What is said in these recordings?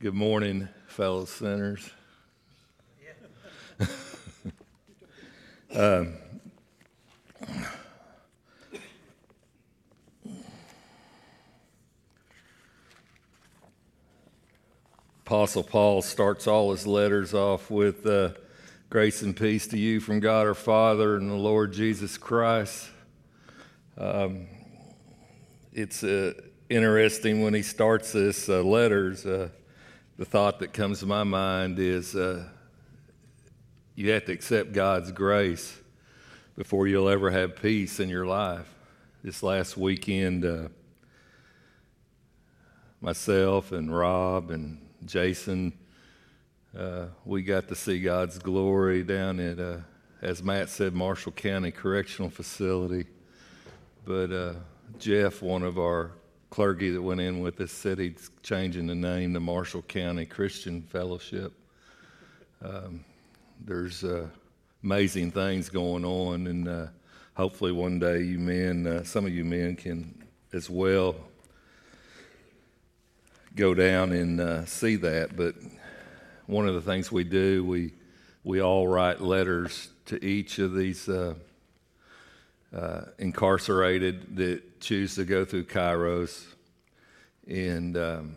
Good morning, fellow sinners. um, Apostle Paul starts all his letters off with uh, grace and peace to you from God our Father and the Lord Jesus Christ. Um, it's uh, interesting when he starts this uh, letters. The thought that comes to my mind is uh, you have to accept God's grace before you'll ever have peace in your life. This last weekend, uh, myself and Rob and Jason, uh, we got to see God's glory down at, uh, as Matt said, Marshall County Correctional Facility. But uh, Jeff, one of our clergy that went in with said he's changing the name to Marshall County Christian Fellowship. Um, there's uh, amazing things going on, and uh, hopefully one day you men, uh, some of you men, can as well go down and uh, see that. But one of the things we do, we we all write letters to each of these uh, uh, incarcerated that choose to go through Kairos. And um,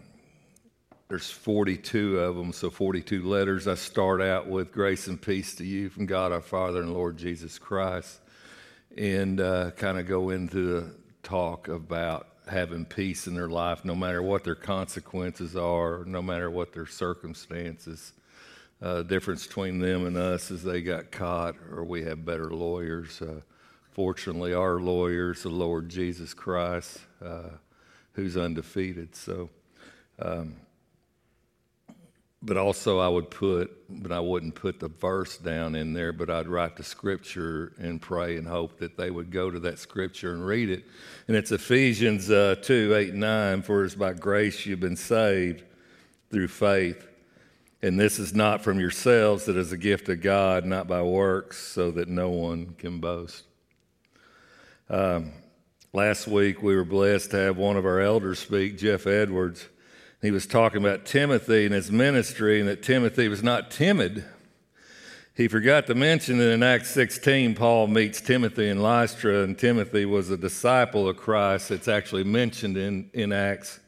there's 42 of them, so 42 letters. I start out with grace and peace to you from God our Father and Lord Jesus Christ, and uh, kind of go into the talk about having peace in their life, no matter what their consequences are, no matter what their circumstances. Uh, difference between them and us is they got caught, or we have better lawyers. Uh, Fortunately, our lawyer is the Lord Jesus Christ, uh, who's undefeated. So, um, but also I would put, but I wouldn't put the verse down in there, but I'd write the scripture and pray and hope that they would go to that scripture and read it. And it's Ephesians uh, 2 8 9, for it's by grace you've been saved through faith. And this is not from yourselves, it is a gift of God, not by works, so that no one can boast. Um, last week, we were blessed to have one of our elders speak, Jeff Edwards. He was talking about Timothy and his ministry, and that Timothy was not timid. He forgot to mention that in Acts 16, Paul meets Timothy in Lystra, and Timothy was a disciple of Christ. It's actually mentioned in, in Acts.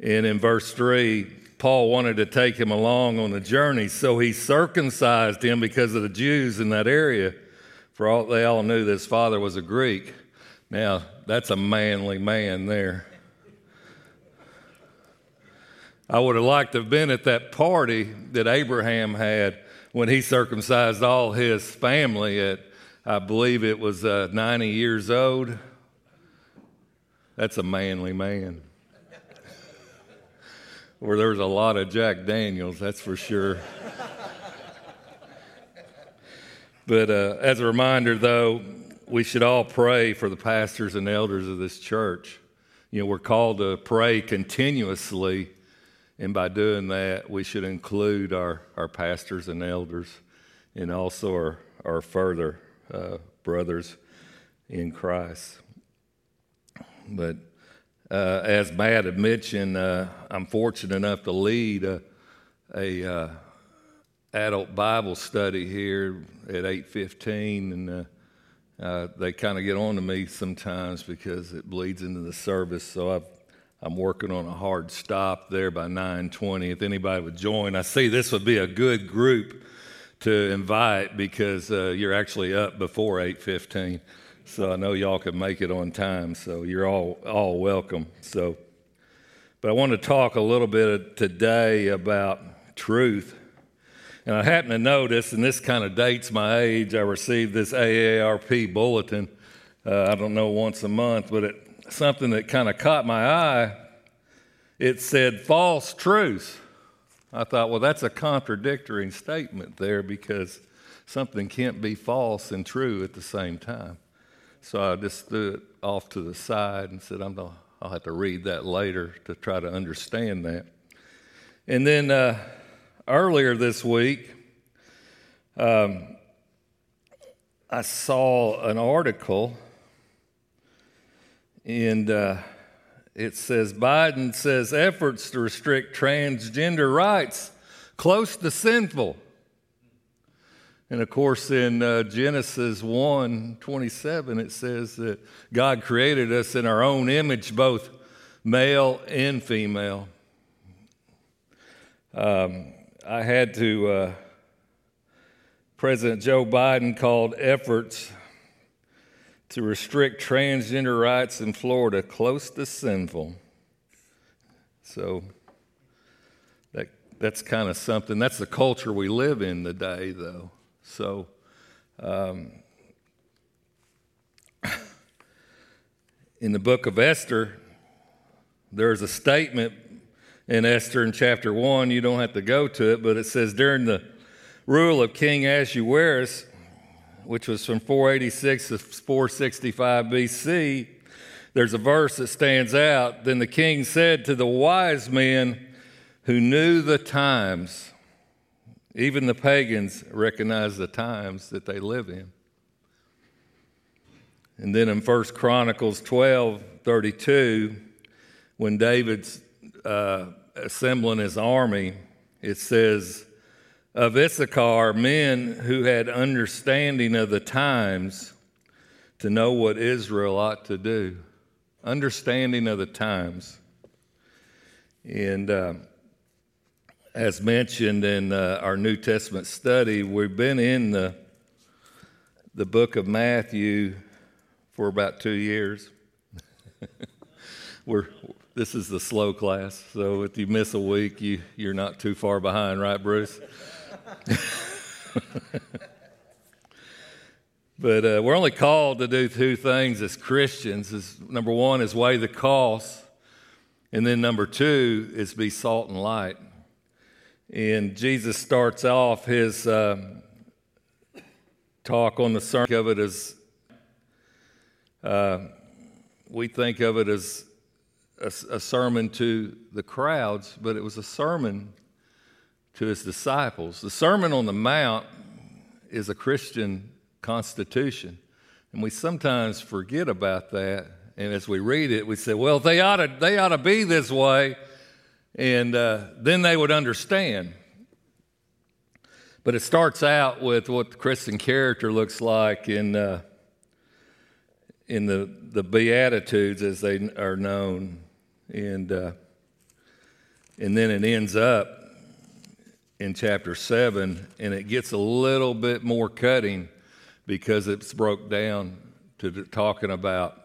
And in verse 3, Paul wanted to take him along on the journey, so he circumcised him because of the Jews in that area. For all they all knew that his father was a Greek. Now, that's a manly man there. I would have liked to have been at that party that Abraham had when he circumcised all his family at, I believe it was uh, 90 years old. That's a manly man. Where there's a lot of Jack Daniels, that's for sure. But uh, as a reminder, though, we should all pray for the pastors and elders of this church. You know, we're called to pray continuously, and by doing that, we should include our, our pastors and elders and also our, our further uh, brothers in Christ. But uh, as Matt had mentioned, uh, I'm fortunate enough to lead a, a uh, adult Bible study here at 8:15, and uh, uh, they kind of get on to me sometimes because it bleeds into the service. So i am working on a hard stop there by 9:20. If anybody would join, I see this would be a good group to invite because uh, you're actually up before 8:15. So I know y'all can make it on time. So you're all all welcome. So, but I want to talk a little bit today about truth and I happen to notice, and this kind of dates my age, I received this AARP bulletin, uh, I don't know, once a month, but it, something that kind of caught my eye. It said false truths. I thought, well, that's a contradictory statement there because something can't be false and true at the same time. So I just threw it off to the side and said, I'm gonna, I'll have to read that later to try to understand that. And then uh, earlier this week, um, I saw an article, and uh, it says Biden says efforts to restrict transgender rights close to sinful. And of course, in uh, Genesis 1 27, it says that God created us in our own image, both male and female. Um, I had to, uh, President Joe Biden called efforts to restrict transgender rights in Florida close to sinful. So that, that's kind of something. That's the culture we live in today, though. So, um, in the book of Esther, there's a statement in Esther in chapter 1. You don't have to go to it, but it says, During the rule of King Ahasuerus, which was from 486 to 465 BC, there's a verse that stands out. Then the king said to the wise men who knew the times, even the pagans recognize the times that they live in. And then in 1 Chronicles 12 32, when David's uh, assembling his army, it says, of Issachar men who had understanding of the times to know what Israel ought to do. Understanding of the times. And uh, as mentioned in uh, our New Testament study, we've been in the, the book of Matthew for about two years. We're, this is the slow class, so if you miss a week, you, you're not too far behind, right, Bruce? but uh, we're only called to do two things as Christians. Is number one is weigh the cost, and then number two is be salt and light. And Jesus starts off his uh, talk on the sermon of it as uh, we think of it as a, a sermon to the crowds, but it was a sermon to his disciples. The Sermon on the Mount is a Christian constitution, and we sometimes forget about that. And as we read it, we say, well, they ought to, they ought to be this way, and uh, then they would understand. But it starts out with what the Christian character looks like in, uh, in the, the Beatitudes as they are known. And, uh, and then it ends up in chapter 7, and it gets a little bit more cutting because it's broke down to talking about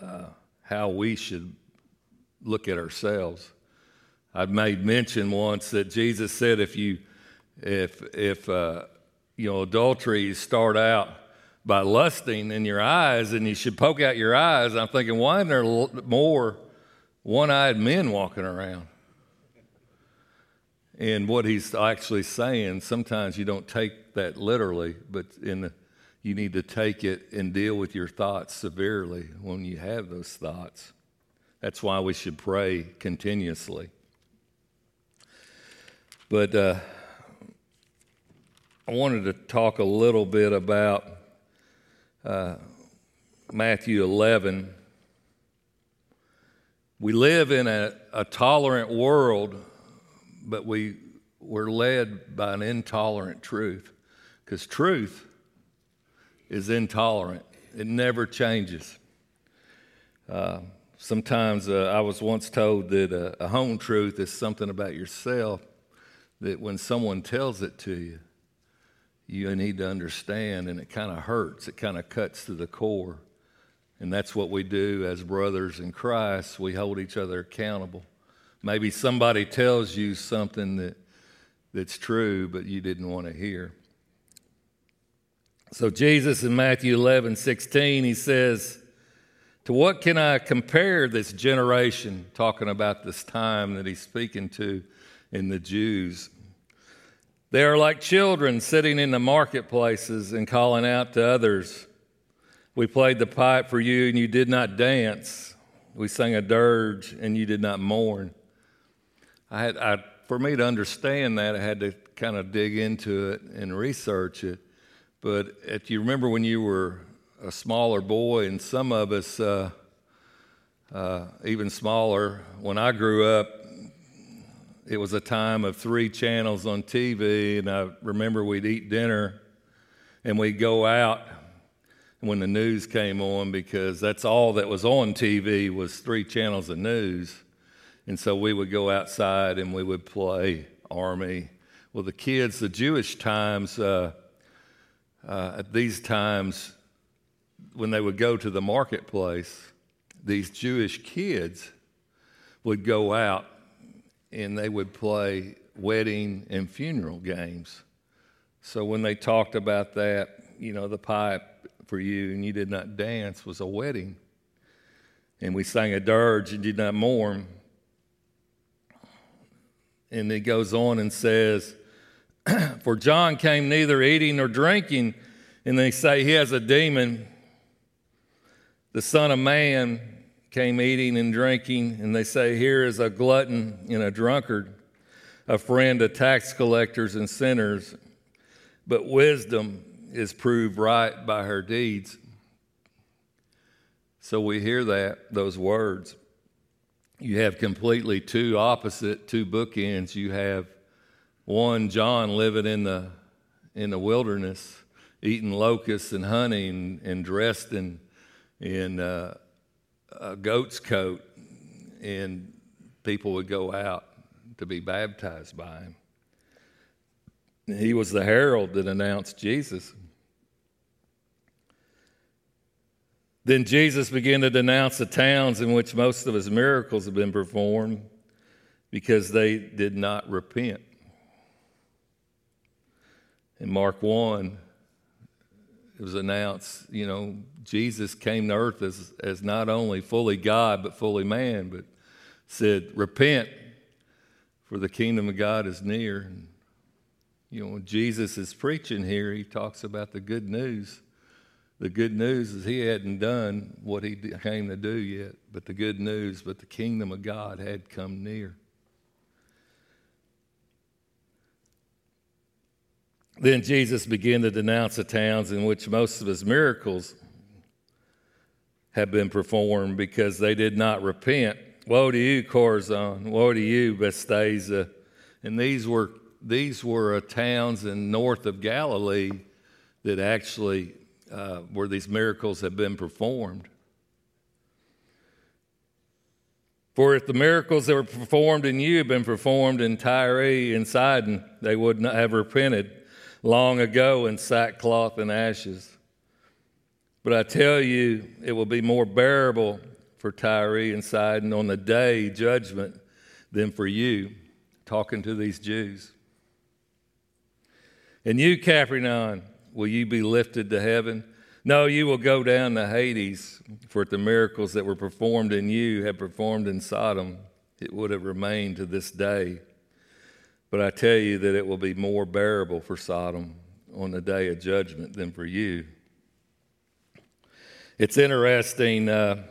uh, how we should look at ourselves. I've made mention once that Jesus said if you, if, if, uh, you know, adultery start out by lusting in your eyes and you should poke out your eyes, I'm thinking, why are there more one eyed men walking around? And what he's actually saying, sometimes you don't take that literally, but in the, you need to take it and deal with your thoughts severely when you have those thoughts. That's why we should pray continuously. But uh, I wanted to talk a little bit about uh, Matthew 11. We live in a, a tolerant world but we were led by an intolerant truth because truth is intolerant, it never changes. Uh, sometimes uh, I was once told that a, a home truth is something about yourself that when someone tells it to you, you need to understand, and it kind of hurts. It kind of cuts to the core. And that's what we do as brothers in Christ. We hold each other accountable. Maybe somebody tells you something that, that's true, but you didn't want to hear. So, Jesus in Matthew 11, 16, he says, To what can I compare this generation? Talking about this time that he's speaking to in the Jews. They are like children sitting in the marketplaces and calling out to others. We played the pipe for you and you did not dance. We sang a dirge and you did not mourn. I had, I, for me to understand that, I had to kind of dig into it and research it. But if you remember when you were a smaller boy, and some of us, uh, uh, even smaller. When I grew up, it was a time of three channels on TV, and I remember we'd eat dinner and we'd go out when the news came on because that's all that was on TV was three channels of news. And so we would go outside and we would play Army. Well, the kids, the Jewish times, uh, uh, at these times, when they would go to the marketplace, these Jewish kids would go out and they would play wedding and funeral games. So when they talked about that, you know, the pipe for you and you did not dance was a wedding. And we sang a dirge and did not mourn. And it goes on and says, For John came neither eating nor drinking, and they say he has a demon. The Son of Man came eating and drinking, and they say, Here is a glutton and a drunkard, a friend of tax collectors and sinners. But wisdom is proved right by her deeds. So we hear that, those words. You have completely two opposite, two bookends. You have one, John, living in the, in the wilderness, eating locusts and honey and, and dressed in, in uh, a goat's coat, and people would go out to be baptized by him. He was the herald that announced Jesus. Then Jesus began to denounce the towns in which most of his miracles had been performed because they did not repent. In Mark 1, it was announced, you know, Jesus came to earth as, as not only fully God, but fully man, but said, Repent, for the kingdom of God is near. And, you know, when Jesus is preaching here, he talks about the good news. The good news is he hadn't done what he came to do yet, but the good news, but the kingdom of God had come near. Then Jesus began to denounce the towns in which most of his miracles had been performed because they did not repent. Woe to you, Chorazin! Woe to you, Bethsaida! And these were these were towns in north of Galilee that actually uh, where these miracles have been performed. For if the miracles that were performed in you had been performed in Tyre and Sidon, they would not have repented long ago in sackcloth and ashes. But I tell you, it will be more bearable for Tyre and Sidon on the day judgment than for you, talking to these Jews. And you, Capernaum, will you be lifted to heaven? No, you will go down to Hades, for if the miracles that were performed in you had performed in Sodom, it would have remained to this day. But I tell you that it will be more bearable for Sodom on the day of judgment than for you. It's interesting. Uh,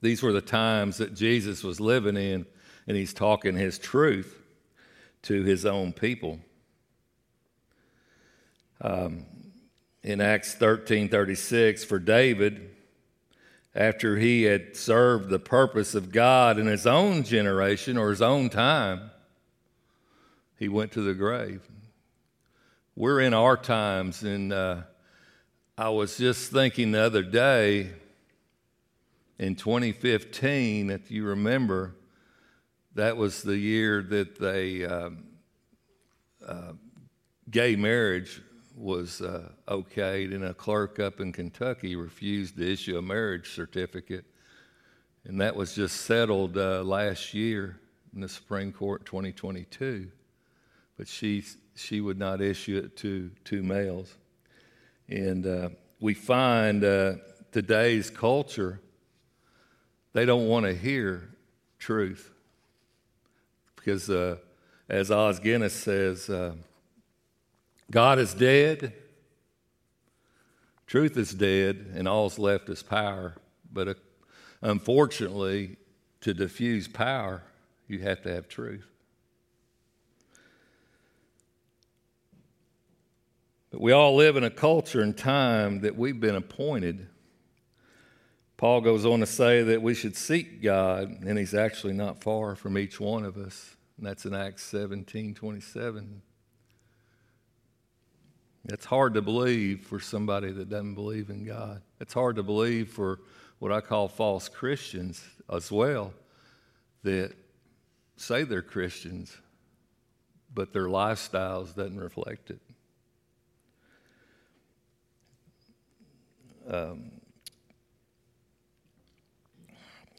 these were the times that Jesus was living in, and he's talking his truth to his own people. Um, in Acts 13 36, for David, after he had served the purpose of God in his own generation or his own time, he went to the grave. We're in our times, and uh, I was just thinking the other day in 2015, if you remember, that was the year that they uh, uh, gay marriage was uh, okayed, and a clerk up in Kentucky refused to issue a marriage certificate, and that was just settled uh, last year in the Supreme Court, 2022 but she, she would not issue it to two males. And uh, we find uh, today's culture, they don't want to hear truth. Because uh, as Os Guinness says, uh, God is dead, truth is dead, and all's left is power. But uh, unfortunately, to diffuse power, you have to have truth. But we all live in a culture and time that we've been appointed Paul goes on to say that we should seek God, and He's actually not far from each one of us. And that's in Acts 17 27. It's hard to believe for somebody that doesn't believe in God. It's hard to believe for what I call false Christians as well that say they're Christians, but their lifestyles doesn't reflect it. Um,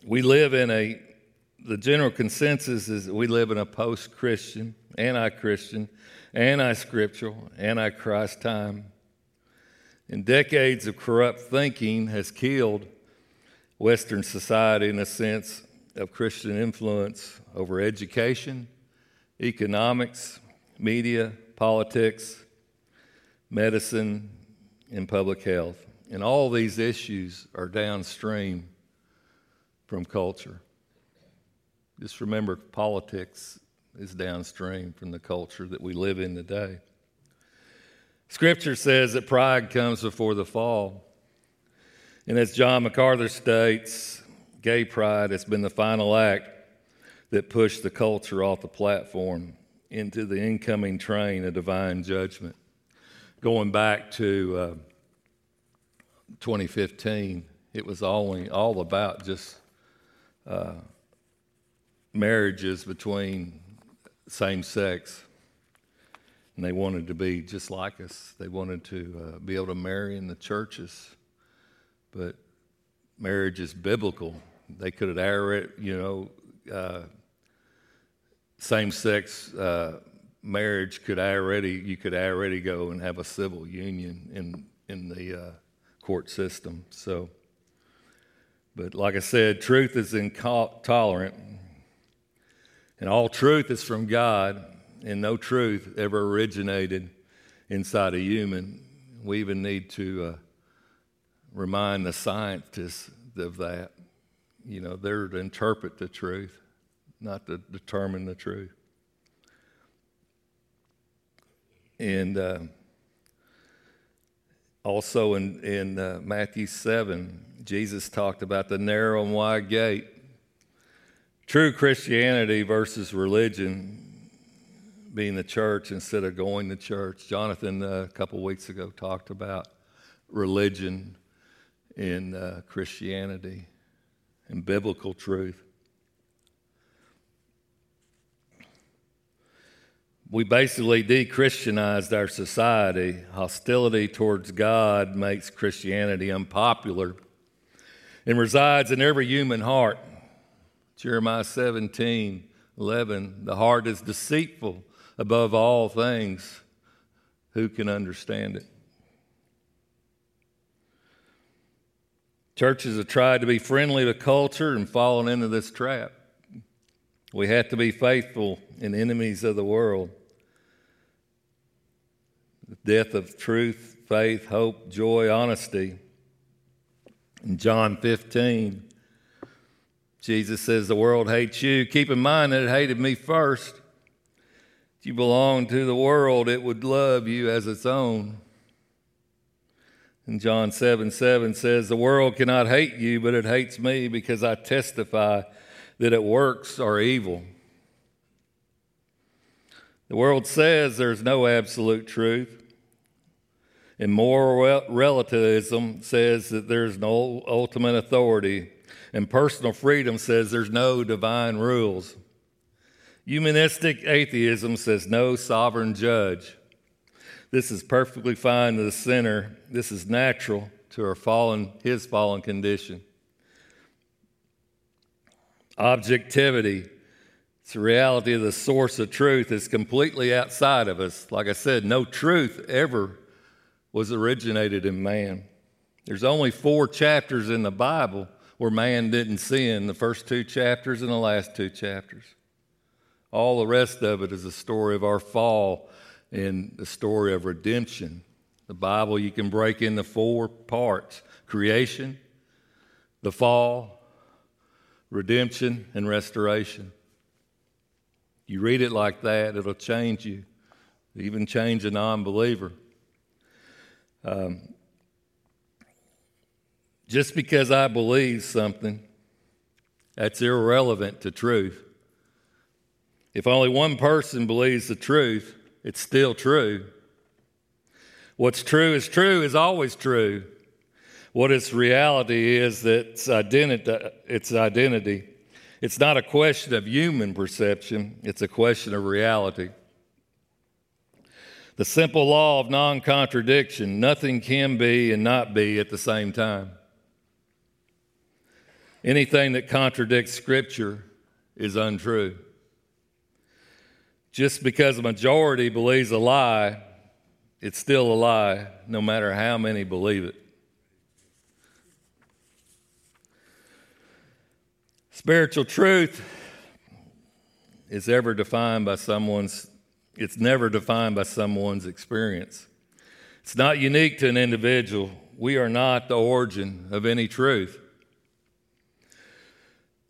we live in a the general consensus is that we live in a post-Christian, anti-Christian, anti-scriptural, anti-Christ time. And decades of corrupt thinking has killed Western society in a sense of Christian influence over education, economics, media, politics, medicine, and public health. And all these issues are downstream from culture. Just remember, politics is downstream from the culture that we live in today. Scripture says that pride comes before the fall. And as John MacArthur states, gay pride has been the final act that pushed the culture off the platform into the incoming train of divine judgment. Going back to uh, 2015, it was only all about just uh, marriages between same sex. And they wanted to be just like us. They wanted to uh, be able to marry in the churches. But marriage is biblical. They could have you know, uh, same sex uh, marriage could already, you could already go and have a civil union in, in the uh, court system. So, but like I said, truth is intolerant and all truth is from God, and no truth ever originated inside a human. We even need to uh, remind the scientists of that. You know, they're to interpret the truth, not to determine the truth. And uh, also in, in uh, Matthew 7, Jesus talked about the narrow and wide gate True Christianity versus religion being the church instead of going to church. Jonathan, uh, a couple weeks ago, talked about religion in uh, Christianity and biblical truth. We basically de Christianized our society. Hostility towards God makes Christianity unpopular and resides in every human heart. Jeremiah 17, 11. The heart is deceitful above all things. Who can understand it? Churches have tried to be friendly to culture and fallen into this trap. We have to be faithful and enemies of the world. The death of truth, faith, hope, joy, honesty. In John 15, Jesus says, The world hates you. Keep in mind that it hated me first. If you belong to the world, it would love you as its own. And John 7 7 says, The world cannot hate you, but it hates me because I testify that its works are evil. The world says there's no absolute truth. And moral relativism says that there's no ultimate authority and personal freedom says there's no divine rules. Humanistic atheism says no sovereign judge. This is perfectly fine to the sinner. This is natural to our fallen, his fallen condition. Objectivity, it's the reality of the source of truth, is completely outside of us. Like I said, no truth ever was originated in man. There's only four chapters in the Bible where man didn't sin, the first two chapters and the last two chapters. All the rest of it is a story of our fall and the story of redemption. The Bible you can break into four parts creation, the fall, redemption, and restoration. You read it like that, it'll change you, even change a non believer. Um, Just because I believe something, that's irrelevant to truth. If only one person believes the truth, it's still true. What's true is true is always true. What its reality is that it's identity, its identity. It's not a question of human perception, it's a question of reality. The simple law of non contradiction nothing can be and not be at the same time. Anything that contradicts Scripture is untrue. Just because a majority believes a lie, it's still a lie, no matter how many believe it. Spiritual truth is ever defined by someone's, it's never defined by someone's experience. It's not unique to an individual. We are not the origin of any truth.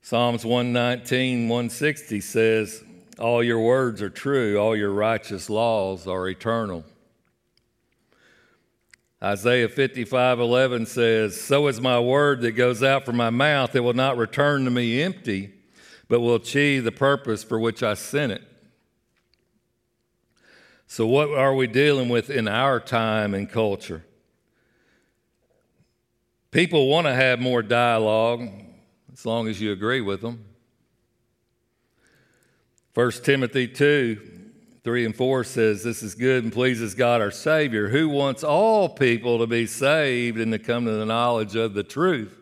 Psalms 119, 160 says, All your words are true, all your righteous laws are eternal. Isaiah 55, 11 says, So is my word that goes out from my mouth, it will not return to me empty, but will achieve the purpose for which I sent it. So, what are we dealing with in our time and culture? People want to have more dialogue, as long as you agree with them. 1 Timothy 2 3 and 4 says, This is good and pleases God our Savior, who wants all people to be saved and to come to the knowledge of the truth.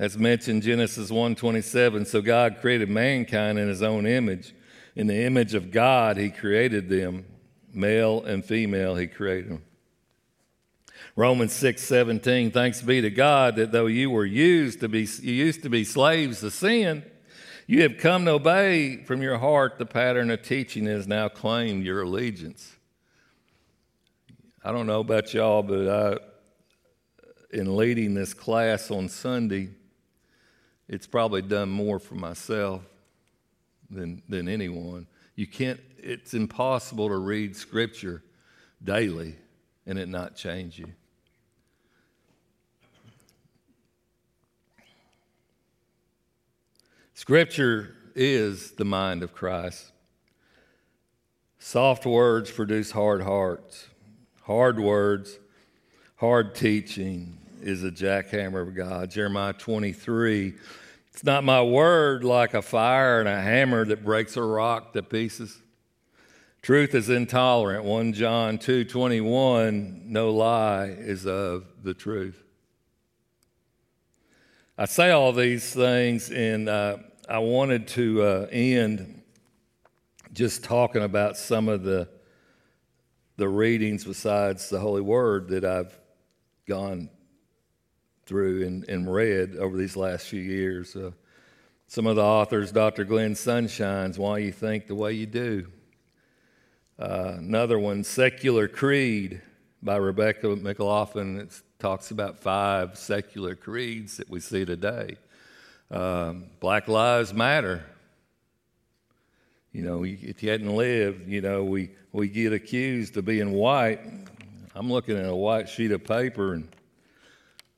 As mentioned Genesis 1:27, so God created mankind in his own image. In the image of God he created them, male and female he created them. Romans 6 17, thanks be to God that though you were used to be you used to be slaves to sin, you have come to obey from your heart the pattern of teaching that has now claimed your allegiance. I don't know about y'all, but I, in leading this class on Sunday, it's probably done more for myself than, than anyone. You can't, it's impossible to read Scripture daily and it not change you. Scripture is the mind of Christ. Soft words produce hard hearts. Hard words, hard teaching is a jackhammer of God. Jeremiah 23 It's not my word like a fire and a hammer that breaks a rock to pieces. Truth is intolerant. 1 John 2 21, no lie is of the truth. I say all these things in uh, I wanted to uh, end just talking about some of the the readings besides the Holy Word that I've gone through and, and read over these last few years. Uh, some of the authors, Dr. Glenn Sunshine's Why You Think the Way You Do. Uh, another one, Secular Creed by Rebecca McLaughlin. It talks about five secular creeds that we see today. Um, Black Lives Matter. You know, if you hadn't lived, you know, we, we get accused of being white. I'm looking at a white sheet of paper and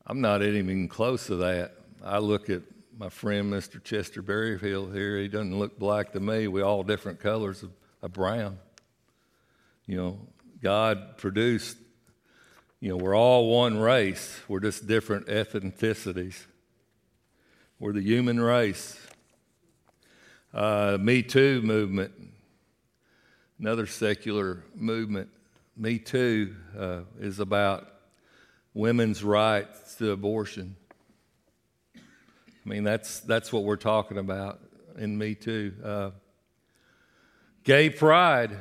I'm not even close to that. I look at my friend Mr. Chester Berryfield here. He doesn't look black to me. We all different colors of, of brown. You know, God produced, you know, we're all one race. We're just different ethnicities. We're the human race. Uh, Me Too movement, another secular movement. Me Too uh, is about women's rights to abortion. I mean, that's, that's what we're talking about in Me Too. Uh, gay pride,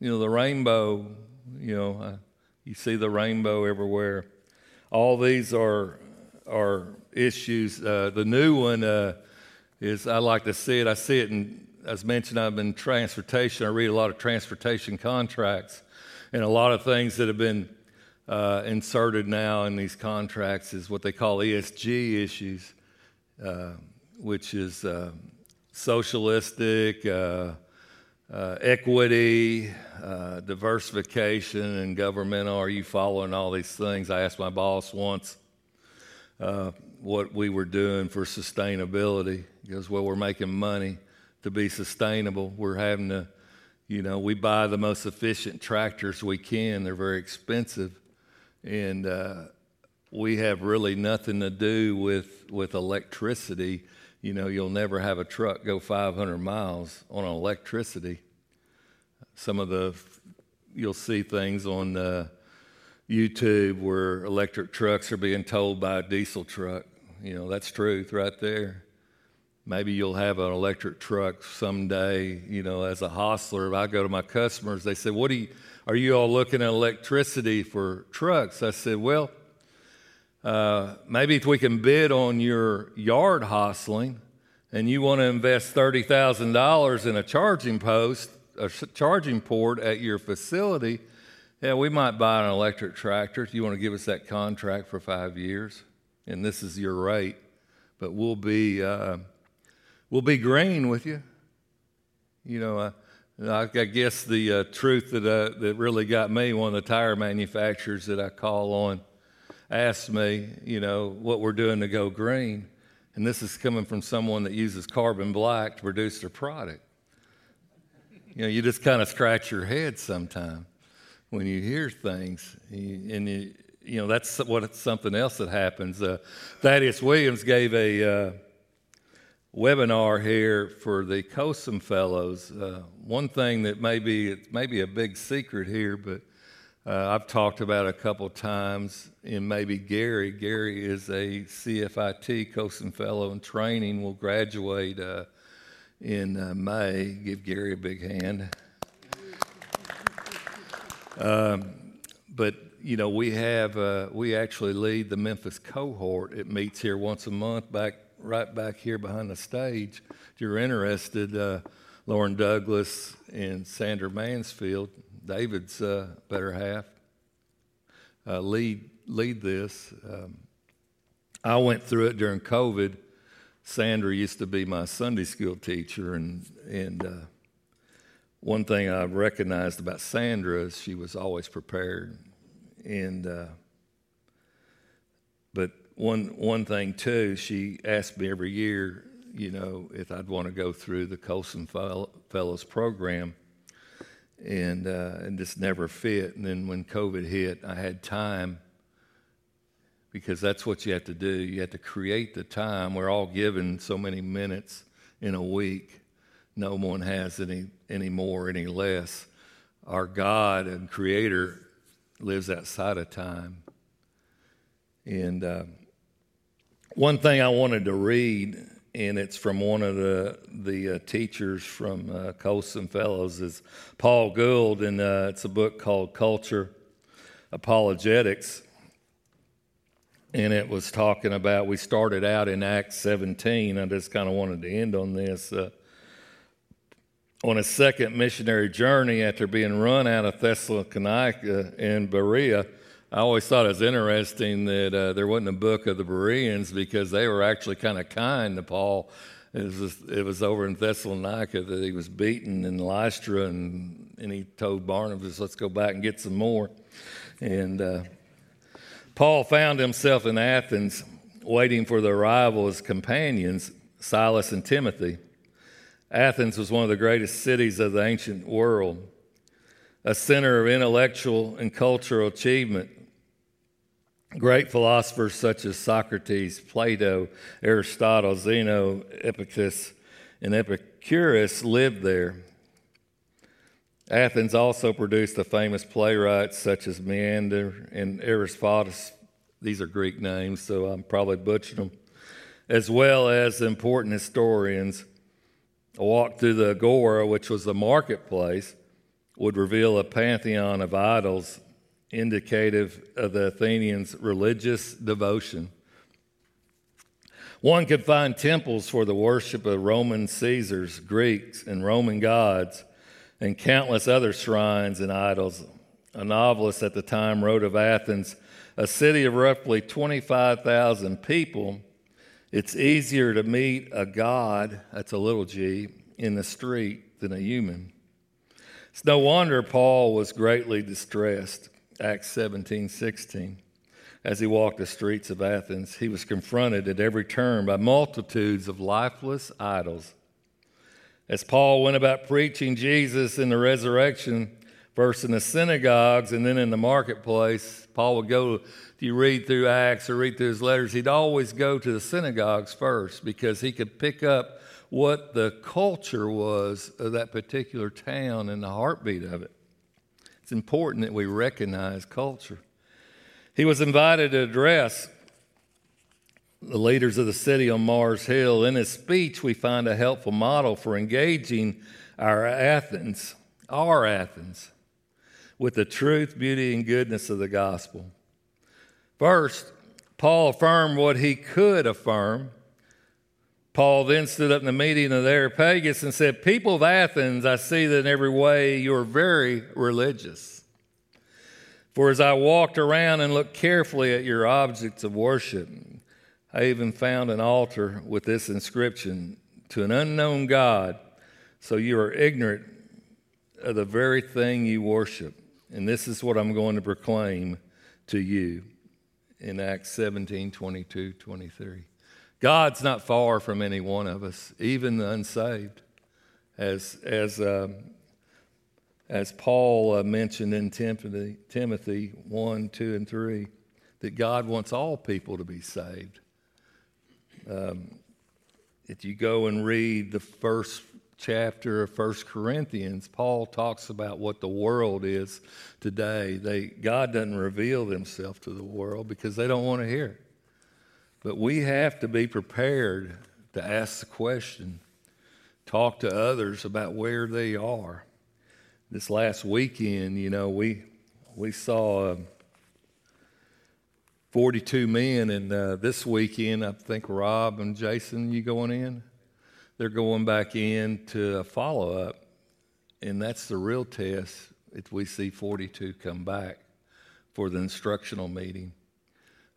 you know, the rainbow, you know, uh, you see the rainbow everywhere. All these are, are issues. Uh, the new one uh, is I like to see it. I see it, and as mentioned, I'm in transportation. I read a lot of transportation contracts, and a lot of things that have been uh, inserted now in these contracts is what they call ESG issues, uh, which is uh, socialistic, uh, uh, equity, uh, diversification, and governmental. Are you following all these things? I asked my boss once uh, what we were doing for sustainability. Goes, Well, we're making money to be sustainable. We're having to, you know, we buy the most efficient tractors we can, they're very expensive. And uh, we have really nothing to do with, with electricity. You know, you'll never have a truck go 500 miles on electricity. Some of the, you'll see things on uh, YouTube where electric trucks are being towed by a diesel truck. You know, that's truth right there. Maybe you'll have an electric truck someday, you know, as a hostler. If I go to my customers, they say, What you, are you all looking at electricity for trucks? I said, Well, uh, maybe if we can bid on your yard hostling and you want to invest $30,000 in a charging post, a charging port at your facility, yeah, we might buy an electric tractor. Do you want to give us that contract for five years? And this is your rate, but we'll be uh, we'll be green with you. You know, uh, I, guess the uh, truth that uh, that really got me, one of the tire manufacturers that I call on, asked me, you know, what we're doing to go green, and this is coming from someone that uses carbon black to produce their product. You know, you just kind of scratch your head sometimes when you hear things, and you, you know that's what something else that happens. Uh, Thaddeus Williams gave a uh, webinar here for the Colson Fellows. Uh, one thing that may be it may be a big secret here, but uh, I've talked about a couple times, and maybe Gary. Gary is a CFIT Colson Fellow in training. Will graduate uh, in uh, May. Give Gary a big hand. Um, but you know, we have uh, we actually lead the Memphis cohort. It meets here once a month, back right back here behind the stage. If you're interested, uh, Lauren Douglas and Sandra Mansfield, David's uh, better half, uh, lead lead this. Um, I went through it during COVID. Sandra used to be my Sunday school teacher, and and uh, one thing I recognized about Sandra is she was always prepared, and uh, but one one thing too, she asked me every year, you know, if I'd want to go through the Colson Fellows program, and uh, and just never fit. And then when COVID hit, I had time because that's what you have to do. You have to create the time. We're all given so many minutes in a week no one has any, any more, any less. Our God and Creator lives outside of time. And uh, one thing I wanted to read, and it's from one of the, the uh, teachers from uh, Colson Fellows, is Paul Gould, and uh, it's a book called Culture Apologetics. And it was talking about, we started out in Acts 17. I just kind of wanted to end on this. Uh, on a second missionary journey after being run out of Thessalonica and Berea. I always thought it was interesting that uh, there wasn't a book of the Bereans because they were actually kind of kind to Paul. It was, just, it was over in Thessalonica that he was beaten in Lystra, and, and he told Barnabas, Let's go back and get some more. And uh, Paul found himself in Athens waiting for the arrival of his companions, Silas and Timothy. Athens was one of the greatest cities of the ancient world, a center of intellectual and cultural achievement. Great philosophers such as Socrates, Plato, Aristotle, Zeno, Epictetus, and Epicurus lived there. Athens also produced the famous playwrights such as Menander and Aristophanes. These are Greek names, so I'm probably butchering them, as well as important historians a walk through the agora, which was the marketplace, would reveal a pantheon of idols indicative of the Athenians' religious devotion. One could find temples for the worship of Roman Caesars, Greeks, and Roman gods, and countless other shrines and idols. A novelist at the time wrote of Athens, a city of roughly 25,000 people it's easier to meet a God, that's a little g, in the street than a human. It's no wonder Paul was greatly distressed. Acts 17 16. As he walked the streets of Athens, he was confronted at every turn by multitudes of lifeless idols. As Paul went about preaching Jesus in the resurrection, first in the synagogues and then in the marketplace, Paul would go, if you read through Acts or read through his letters, he'd always go to the synagogues first because he could pick up what the culture was of that particular town and the heartbeat of it. It's important that we recognize culture. He was invited to address the leaders of the city on Mars Hill. In his speech, we find a helpful model for engaging our Athens, our Athens, with the truth, beauty, and goodness of the gospel. First, Paul affirmed what he could affirm Paul then stood up in the meeting of the Areopagus and said, People of Athens, I see that in every way you are very religious. For as I walked around and looked carefully at your objects of worship, I even found an altar with this inscription to an unknown God. So you are ignorant of the very thing you worship. And this is what I'm going to proclaim to you in Acts 17 22 23. God's not far from any one of us, even the unsaved. As, as, uh, as Paul uh, mentioned in Timothy, Timothy 1, 2, and 3, that God wants all people to be saved. Um, if you go and read the first chapter of First Corinthians, Paul talks about what the world is today. They, God doesn't reveal himself to the world because they don't want to hear it. But we have to be prepared to ask the question, talk to others about where they are. This last weekend, you know, we we saw uh, 42 men, and uh, this weekend, I think Rob and Jason, you going in? They're going back in to follow up, and that's the real test. If we see 42 come back for the instructional meeting.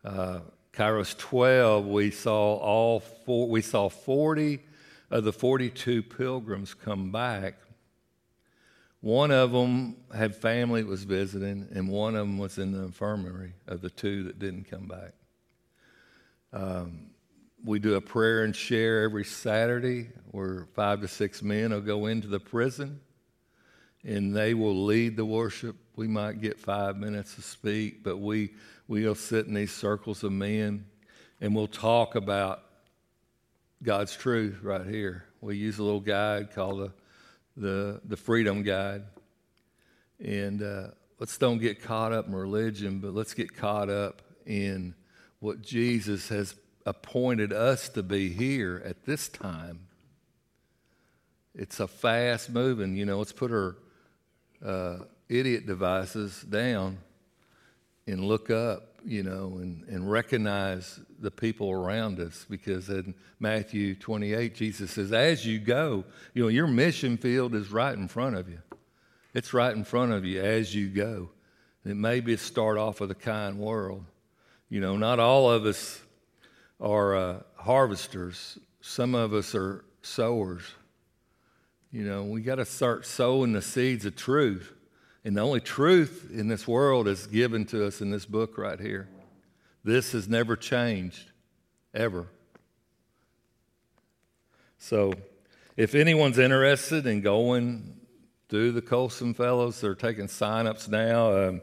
Uh, Kairos 12, we saw all four, we saw 40 of the 42 pilgrims come back. One of them had family that was visiting, and one of them was in the infirmary of the two that didn't come back. Um, we do a prayer and share every Saturday where five to six men will go into the prison and they will lead the worship. We might get five minutes to speak, but we we'll sit in these circles of men and we'll talk about God's truth right here. We use a little guide called the, the, the Freedom Guide. And uh, let's don't get caught up in religion, but let's get caught up in what Jesus has appointed us to be here at this time. It's a fast moving, you know, let's put our uh, idiot devices down and look up, you know, and, and recognize the people around us because in Matthew 28, Jesus says, as you go, you know, your mission field is right in front of you. It's right in front of you as you go. It may be start off with a kind world. You know, not all of us are uh, harvesters. Some of us are sowers. You know, we got to start sowing the seeds of truth. And the only truth in this world is given to us in this book right here. This has never changed, ever. So, if anyone's interested in going through the Colson Fellows, they're taking sign-ups now. Um,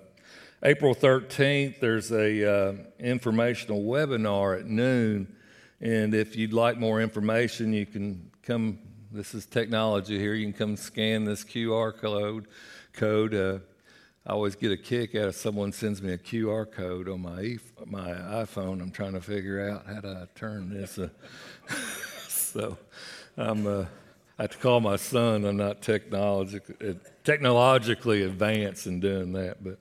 April 13th, there's a uh, informational webinar at noon, and if you'd like more information, you can come. This is technology here. You can come scan this QR code code. Uh, I always get a kick out of someone sends me a QR code on my my iPhone. I'm trying to figure out how to turn this. Uh, so I'm, uh, I have to call my son. I'm not technologically, technologically advanced in doing that, but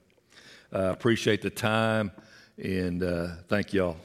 I uh, appreciate the time and uh, thank y'all.